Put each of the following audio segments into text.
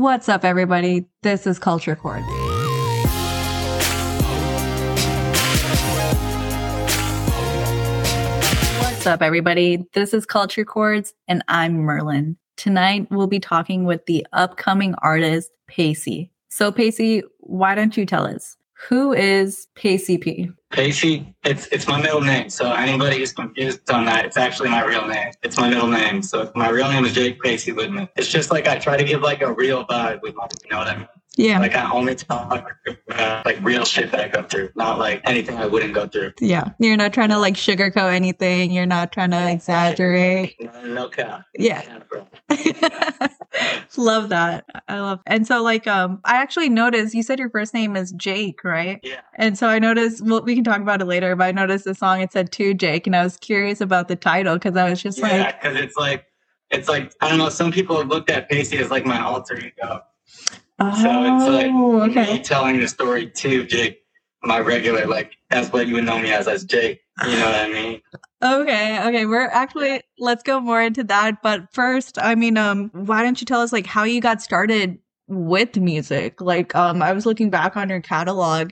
What's up, everybody? This is Culture Chords. What's up, everybody? This is Culture Chords, and I'm Merlin. Tonight, we'll be talking with the upcoming artist, Pacy. So, Pacy, why don't you tell us who is Pacy P? Pacy, it's it's my middle name. So anybody who's confused on that, it's actually my real name. It's my middle name. So my real name is Jake Pacy Woodman. It's just like I try to give like a real vibe with you know what I mean? Yeah. Like I only talk about like real shit that I go through, not like anything I wouldn't go through. Yeah. You're not trying to like sugarcoat anything. You're not trying to exaggerate. No, no cap. Yeah. love that. I love. And so like um I actually noticed you said your first name is Jake, right? Yeah. And so I noticed well we can talk about it later, but I noticed the song it said to Jake and I was curious about the title because I was just Yeah, like because it's like it's like I don't know. Some people have looked at Pacy as like my alter ego. Oh So it's like me telling the story to Jake, my regular, like that's what you would know me as as Jake. You know what I mean? Okay, okay. We're actually let's go more into that. But first, I mean, um, why don't you tell us like how you got started with music? Like, um, I was looking back on your catalog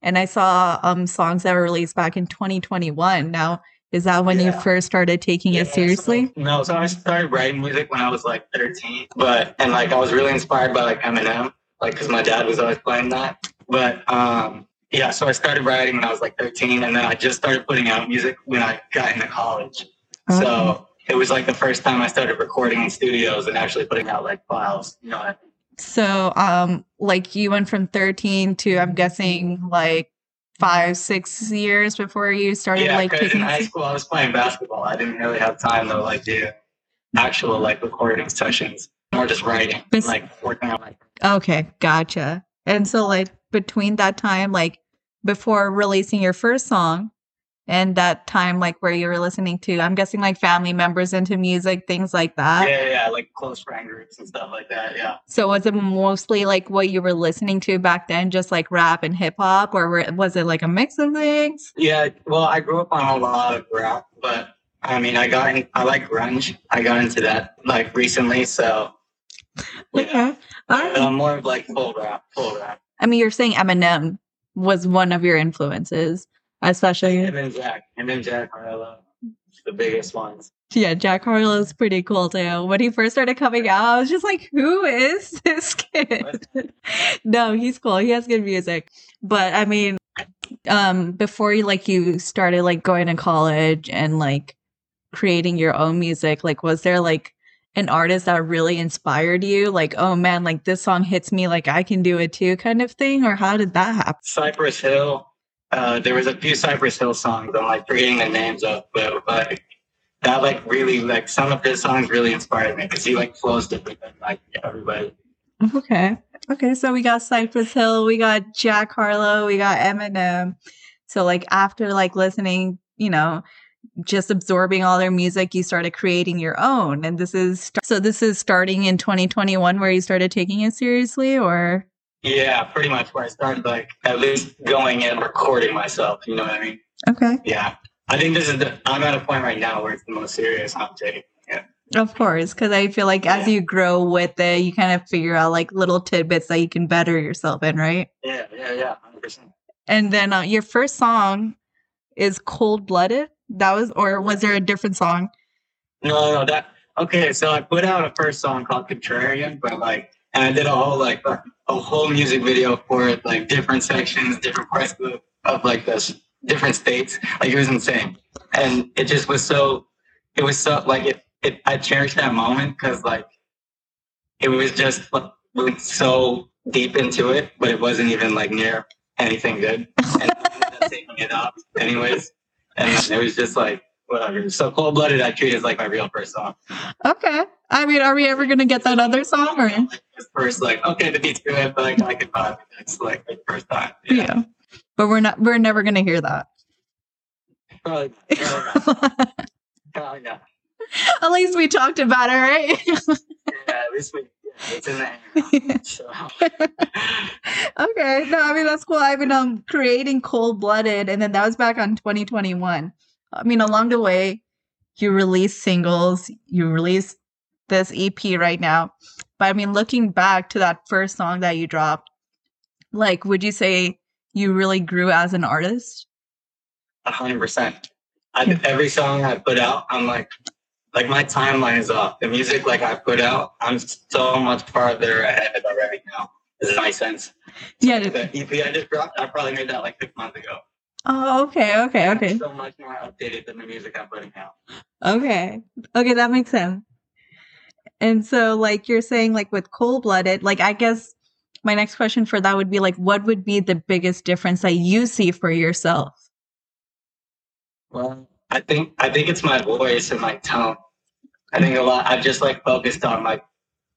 and I saw um songs that were released back in 2021. Now, is that when you first started taking Yeah, it seriously? so- no, so I started writing music when I was like 13, but and like I was really inspired by like Eminem, like because my dad was always playing that. But um, yeah, so I started writing when I was like 13, and then I just started putting out music when I got into college. Okay. So it was like the first time I started recording in studios and actually putting out like files. You know, what I mean? So, um, like you went from 13 to I'm guessing like five, six years before you started yeah, like taking in high school I was playing basketball. I didn't really have time to like do actual like recording sessions, or just writing, Bes- like working on like Okay, gotcha. And so, like, between that time, like, before releasing your first song and that time, like, where you were listening to, I'm guessing, like, family members into music, things like that. yeah, yeah, like close friend groups and stuff like that. Yeah. So, was it mostly like what you were listening to back then, just like rap and hip hop, or was it like a mix of things? Yeah. Well, I grew up on a lot of rap, but I mean, I got in, I like grunge. I got into that like recently, so yeah. Okay. All right. I'm more of like full rap, full rap. I mean, you're saying Eminem was one of your influences, especially. And then Jack, and then Jack Harlow, the biggest ones. Yeah, Jack Harlow is pretty cool too. When he first started coming out, I was just like, who is this kid? no, he's cool. He has good music. But I mean, um, before you like you started like going to college and like creating your own music, like was there like an artist that really inspired you? Like, oh man, like this song hits me, like I can do it too, kind of thing? Or how did that happen? Cypress Hill. Uh, there was a few Cypress Hill songs. I'm like forgetting the names of, but like that like really like some of his songs really inspired me because he like flows different like everybody. Okay. Okay. So we got Cypress Hill, we got Jack Harlow, we got Eminem. So like after like listening, you know, just absorbing all their music, you started creating your own. And this is so this is starting in 2021 where you started taking it seriously or Yeah, pretty much where I started like at least going and recording myself. You know what I mean? Okay. Yeah. I think this is the I'm at a point right now where it's the most serious I'm taking. Yeah. Of course, because I feel like as Yeah. you grow with it, you kind of figure out like little tidbits that you can better yourself in, right? Yeah, yeah, yeah. Hundred percent. And then uh, your first song is Cold Blooded. That was, or was there a different song? No, no, no, that okay, so I put out a first song called Contrarian, but like and I did a whole like a whole music video for it, like different sections, different parts of, of like this different states. Like it was insane. And it just was so it was so like it, it I cherished that moment because like it was just like, so deep into it, but it wasn't even like near anything good. And taking it up anyways. And it was just like whatever. So cold blooded I treat as like my real first song. Okay. I mean, are we ever going to get that other song or? It's first like okay the beat's good, but like I can vibe. It's like the first time. Yeah. But we're not, we're never going to hear that. Probably, probably not. Probably not. At least we talked about it, right? Yeah, at least we yeah, it's in there. So okay. No, I mean that's cool. I've been um creating cold blooded, and then that was back on 2021. I mean, along the way, you release singles, you release this EP right now. But I mean, looking back to that first song that you dropped, like, would you say you really grew as an artist? A hundred percent. Hmm. Every song I put out, I'm like, like my timeline is off. The music like I put out, I'm so much farther ahead already now. Does that make sense? Yeah. The EP I just dropped, I probably made that like six months ago. Oh, okay, okay, okay. So much more updated than the music I'm putting out. Okay. Okay, that makes sense. And so like you're saying like with cold blooded, like I guess my next question for that would be like what would be the biggest difference that you see for yourself? Well, I think I think it's my voice and my tone. I think a lot. I've just like focused on like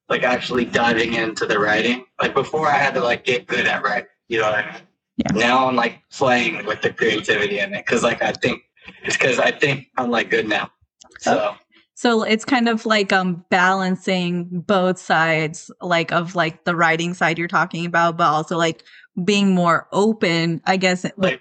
like actually diving into the writing. Like before, I had to like get good at writing. You know what I mean? Yeah. Now I'm like playing with the creativity in it because like I think it's because I think I'm like good now. So So it's kind of like um balancing both sides like of like the writing side you're talking about but also like being more open, I guess. like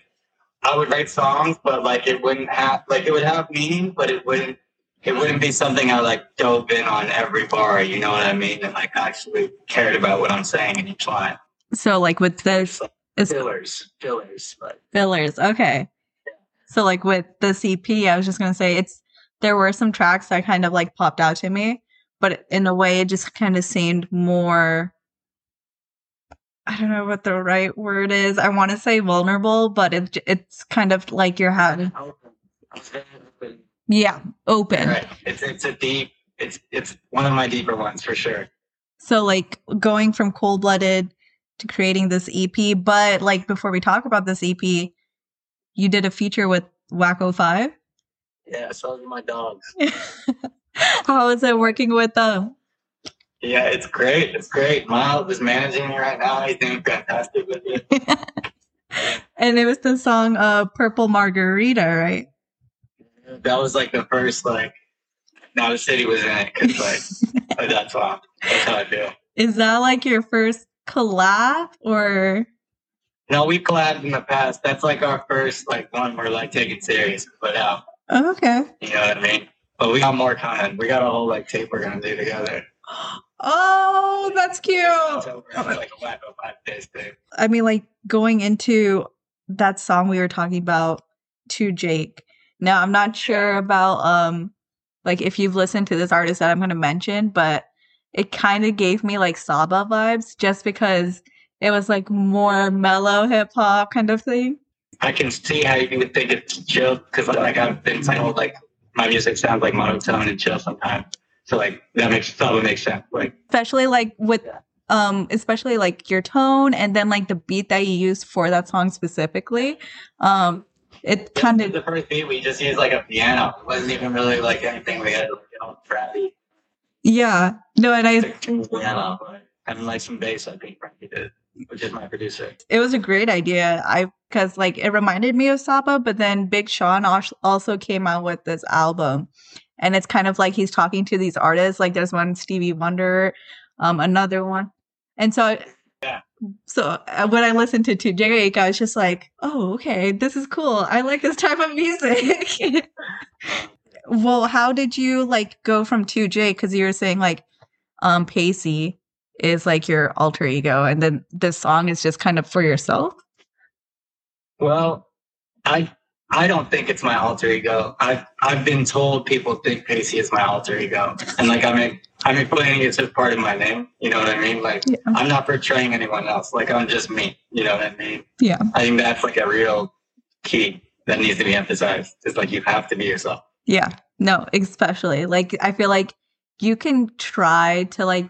I would write songs, but like it wouldn't have like it would have meaning, but it wouldn't it wouldn't be something I like dove in on every bar. You know what I mean? And like actually cared about what I'm saying in each line. So like with this It's- fillers, fillers, but fillers. Okay. So like with the EP, I was just gonna say it's there were some tracks that kind of like popped out to me, but in a way it just kind of seemed more I don't know what the right word is. I want to say vulnerable, but it it's kind of like you're having yeah, open. Right. It's it's a deep. It's it's one of my deeper ones for sure. So like going from cold blooded to creating this EP, but like before we talk about this EP, you did a feature with Wacko Five. Yeah. So my dogs. How is it working with them? Yeah, it's great. It's great. Miles is managing me right now. He's doing fantastic with it. and it was the song uh Purple Margarita, right? That was like the first like. Now the city was in it because like that's how that's how I feel. Is that like your first collab or No, we collabed in the past. That's like our first like one we're like taking serious and put out. oh, okay. You know what I mean? But we got more coming. We got a whole like tape we're gonna do together. Oh, that's cute. Like a wacko five days tape. I mean, like going into that song we were talking about to Jake. Now, I'm not sure about um like if you've listened to this artist that I'm to mention, but it kind of gave me like Saba vibes just because it was like more mellow hip hop kind of thing. I can see how you would think it's chill because like I've been told like my music sounds like monotone and chill sometimes. So like that makes that would make sense. Like Especially like with um especially like your tone and then like the beat that you used for that song specifically. Um it kind of the first beat we just used like a piano. It wasn't even really like anything we had to like, get all crappy. Yeah. No, and I piano, and like some bass. I think Frankie did, which is my producer. it was a great idea. I because like it reminded me of Saba, but then Big Sean also came out with this album, and it's kind of like he's talking to these artists. Like there's one Stevie Wonder, um, another one, and so Yeah. So uh, when I listened to To Jake, I was just like, oh, okay, this is cool. I like this type of music. well, how did you like go from 2J? Because you were saying like, um, Pacy is like your alter ego, and then this song is just kind of for yourself. Well, I I don't think it's my alter ego. I've I've been told people think Pacy is my alter ego, and like I mean I'm including it as part of my name. You know what I mean? Like Yeah. I'm not portraying anyone else. Like I'm just me. You know what I mean? Yeah. I think that's like a real key that needs to be emphasized. It's like you have to be yourself. Yeah. No, especially like I feel like you can try to like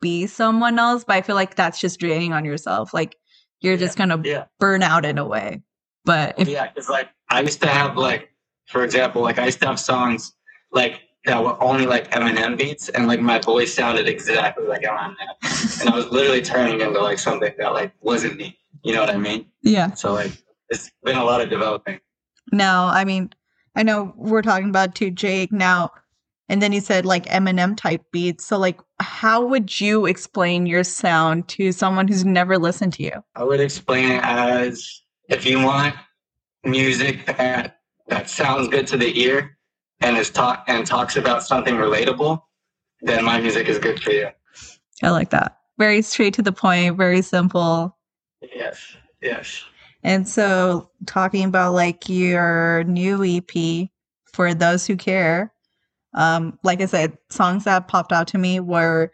be someone else, but I feel like that's just draining on yourself. Like you're just gonna Yeah. burn out in a way. But if yeah, because like I used to have like, for example, like I used to have songs like that were only like Eminem beats, and like my voice sounded exactly like Eminem, and I was literally turning into like something that like wasn't me. You know what I mean? yeah. So like, it's been a lot of developing. No, I mean, I know we're talking about to Jake now, and then he said like Eminem type beats. So like how would you explain your sound to someone who's never listened to you? I would explain it as if you want music that that sounds good to the ear and is talk and talks about something relatable, then my music is good for you. I like that. Very straight to the point, very simple. Yes, yes. And so, talking about like your new EP, for those who care, um, like I said, songs that popped out to me were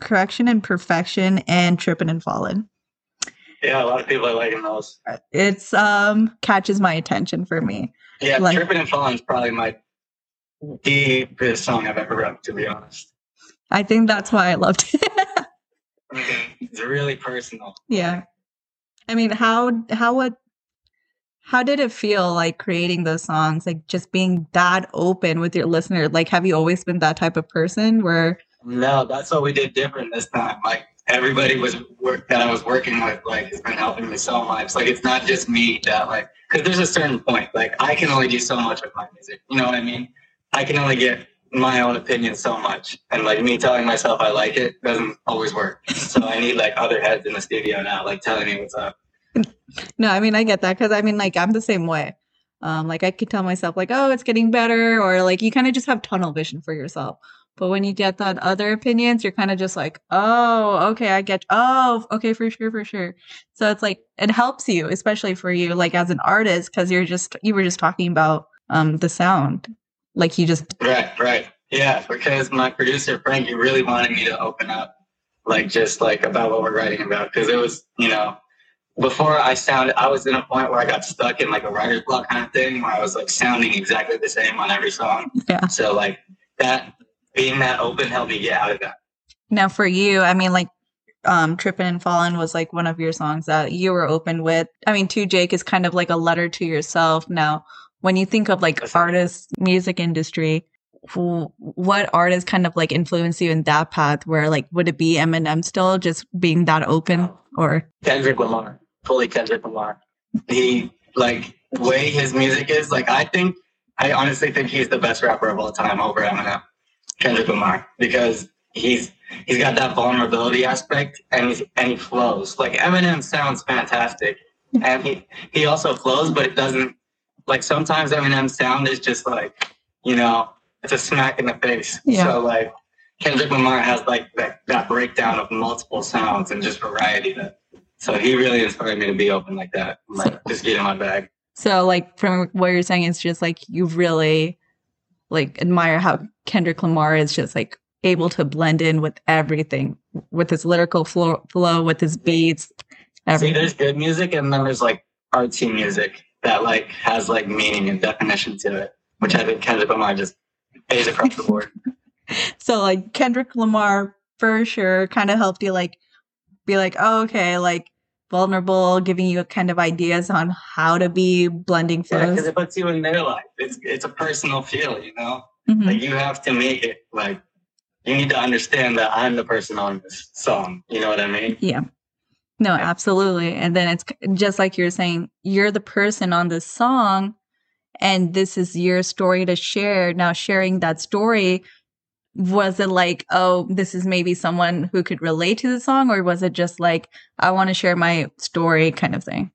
Correction and Perfection and Trippin' and Fallin'. Yeah, a lot of people are liking those. It's um catches my attention for me. Yeah, Like- Trippin' and Fallin' is probably my deepest song I've ever wrote, to be honest. I think that's why I loved it. It's really personal. yeah. I mean, how how what how did it feel like creating those songs? Like just being that open with your listener? Like have you always been that type of person where No, that's what we did different this time. Like everybody was work that I was working with, like has been helping me so much. Like it's not just me that like, because there's a certain point. Like I can only do so much with my music. You know what I mean? I can only get my own opinion so much, and like me telling myself I like it doesn't always work. So I need like other heads in the studio now, like telling me what's up. No, I mean I get that because I mean like I'm the same way. Um, like I could tell myself like, oh, it's getting better, or like you kind of just have tunnel vision for yourself. But when you get that other opinions, you're kind of just like, oh, okay, I get, oh, okay, for sure, for sure. So it's like it helps you, especially for you, like as an artist, because you're just you were just talking about um the sound, like you just Right, right. Yeah, because my producer Frankie really wanted me to open up, like just like about what we're writing about, because it was, you know, before I sounded, I was in a point where I got stuck in like a writer's block kind of thing, where I was like sounding exactly the same on every song. Yeah. So like that, being that open helped me get out of that. Now for you, I mean like um Trippin' and Fallin' was like one of your songs that you were open with. I mean, To Jake is kind of like a letter to yourself. Now, when you think of like artists, music industry, who, what artists kind of like influence you in that path where like would it be Eminem still just being that open or Kendrick Lamar, fully Kendrick Lamar. He like way his music is. Like I think, I honestly think he's the best rapper of all time over Eminem, Kendrick Lamar, because he's he's got that vulnerability aspect and he's and he flows. Like Eminem sounds fantastic, and he he also flows, but it doesn't. Like sometimes Eminem's sound is just like, you know, it's a smack in the face. Yeah. So like. Kendrick Lamar has like that, that breakdown of multiple sounds and just variety that so he really inspired me to be open like that. Like just get in my bag. so like from what you're saying it's just like you really like admire how Kendrick Lamar is just like able to blend in with everything with his lyrical flow, flow with his beats See, there's good music and then there's like artsy music that like has like meaning and definition to it, which I think Kendrick Lamar just pays across the board. So like Kendrick Lamar for sure kind of helped you like be like, oh, okay, like vulnerable, giving you kind of ideas on how to be blending Yeah, because it puts you in their life. It's it's a personal feel, you know. Mhm. Like you have to make it like you need to understand that I'm the person on this song. You know what I mean? Yeah. No, absolutely. And then it's just like you're saying, you're the person on this song and this is your story to share. Now sharing that story was it like, oh, this is maybe someone who could relate to the song or was it just like I want to share my story kind of thing?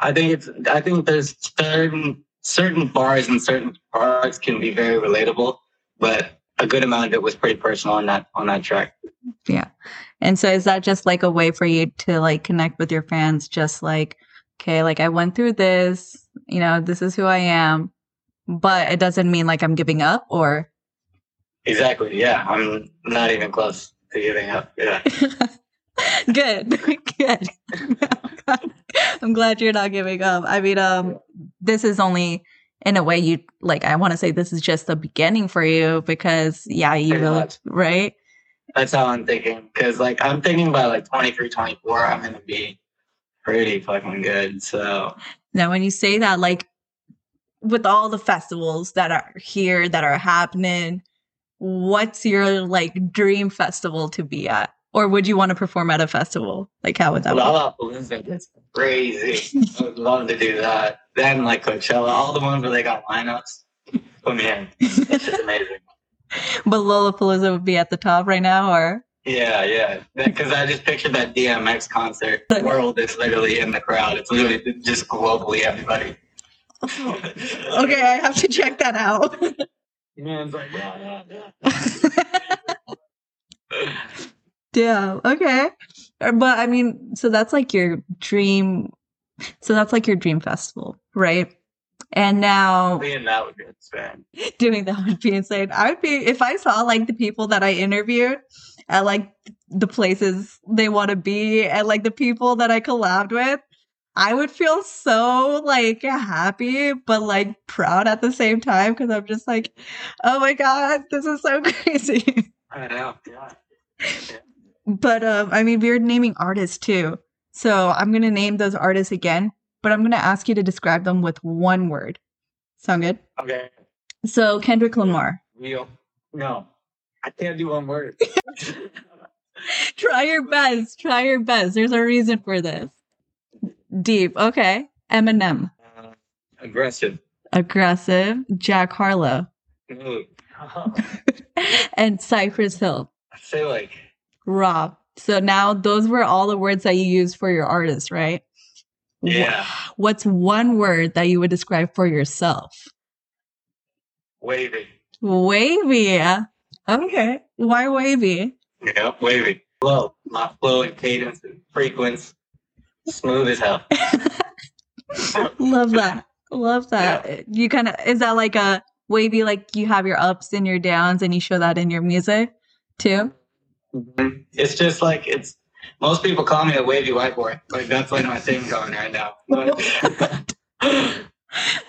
I think it's I think there's certain certain bars and certain parts can be very relatable, but a good amount of it was pretty personal on that on that track. Yeah. And so is that just like a way for you to like connect with your fans just like okay, like I went through this, you know, this is who I am, but it doesn't mean like I'm giving up or Exactly. Yeah. I'm not even close to giving up. Yeah. good good i'm glad you're not giving up i mean um this is only in a way you like i want to say this is just the beginning for you because yeah you Pretty really much. right That's how I'm thinking. Cause like I'm thinking by like 23, 24, I'm gonna be pretty fucking good. So now when you say that like with all the festivals that are here that are happening what's your like dream festival to be at or would you want to perform at a festival like how would that work? Lollapalooza gets crazy. I would love to do that. Then like Coachella, all the ones where they got lineups. Oh, Put me in. It's just amazing. but lollapalooza would be at the top right now or Yeah, yeah. Because I just pictured that DMX concert. The world is literally in the crowd. It's literally just globally everybody. okay i have to check that out Man's like, yeah, yeah, yeah. Yeah. Okay. Uh, But I mean, so that's like your dream. So that's like your dream festival, right? And now Being that would be insane. doing that would be insane. I would be if I saw like the people that I interviewed at like the places they want to be and like the people that I collabed with. I would feel so like happy, but like proud at the same time because I'm just like, oh my god, this is so crazy. I know. Yeah. But um, I mean, we're naming artists too. So I'm gonna name those artists again, but I'm gonna ask you to describe them with one word. Sound good? Okay. So Kendrick Lamar. Real. No. I can't do one word. Try your best. Try your best. There's a reason for this. Deep. Okay. Eminem. Uh, aggressive. Aggressive. Jack Harlow. Ooh. and Cypress Hill. I say like Rob. So now those were all the words that you used for your artist, right? Yeah, What's one word that you would describe for yourself? wavy. Wavy. Yeah. Okay. Why wavy? Yeah, wavy. Flow. My flow and cadence and frequency. Smooth as hell. Love that. Love that. You kind of is that like a wavy like you have your ups and your downs and you show that in your music too? Mhm. It's just like it's most people call me a wavy white boy. Like that's like my thing going right now. But-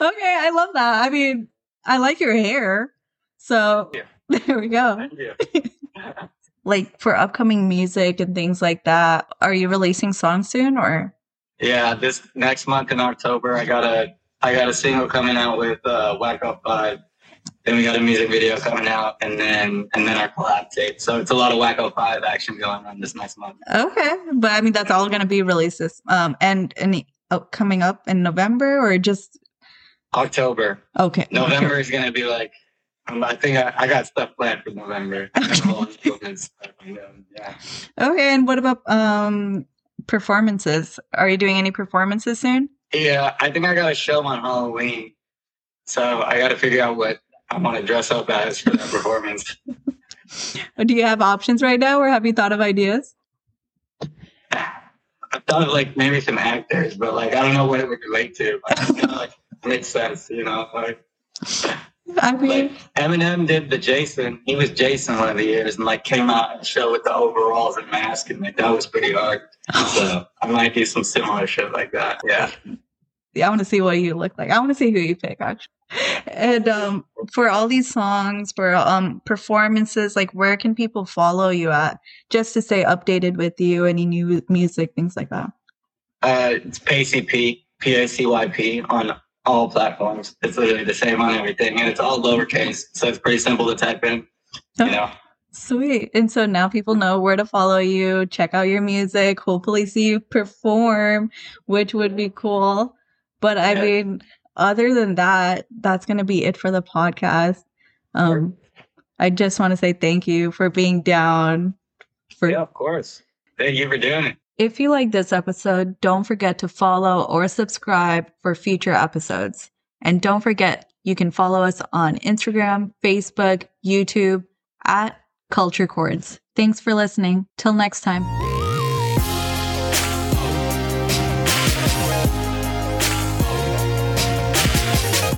Okay, I love that. I mean, I like your hair. So Yeah. there we go. Yeah. Like for upcoming music and things like that, are you releasing songs soon or Yeah, this next month in October, I got a I got a single coming out with uh, Whack Up Five. Then we got a music video coming out, and then and then our collab tape. So it's a lot of Whack Up Five action going on this next month. Okay, but I mean that's all going to be released this um and any oh, coming up in November or just October, okay. November is gonna be like. Um, I think I, I got stuff planned for November. I got a whole album and stuff, and, yeah. Okay, and what about um performances? Are you doing any performances soon? Yeah, I think I got a show on Halloween, so I got to figure out what I want to dress up as for that performance. Do you have options right now, or have you thought of ideas? I thought of like maybe some actors, but like I don't know what it would relate to. Like, it's kinda, like makes sense, you know. Like, I mean, like Eminem did the Jason. He was Jason one of the years, and like came out and show with the overalls and mask, and like that was pretty hard. So I might do some similar shit like that. Yeah. Yeah. I want to see what you look like. I want to see who you pick, actually. And um, for all these songs, for um performances, like where can people follow you at, just to stay updated with you, any new music, things like that. Uh, it's PACP, P A C Y P on all platforms. It's literally the same on everything, and it's all lowercase, so it's pretty simple to type in. You know. Sweet. And so now people know where to follow you, check out your music, hopefully see you perform, which would be cool. But I Yeah. mean, other than that, that's going to be it for the podcast. Um, I just want to say thank you for being down. For Yeah, of course. Thank you for doing it. if you like this episode, don't forget to follow or subscribe for future episodes. And don't forget, you can follow us on Instagram, Facebook, YouTube at Culture Chords. Thanks for listening. Till next time.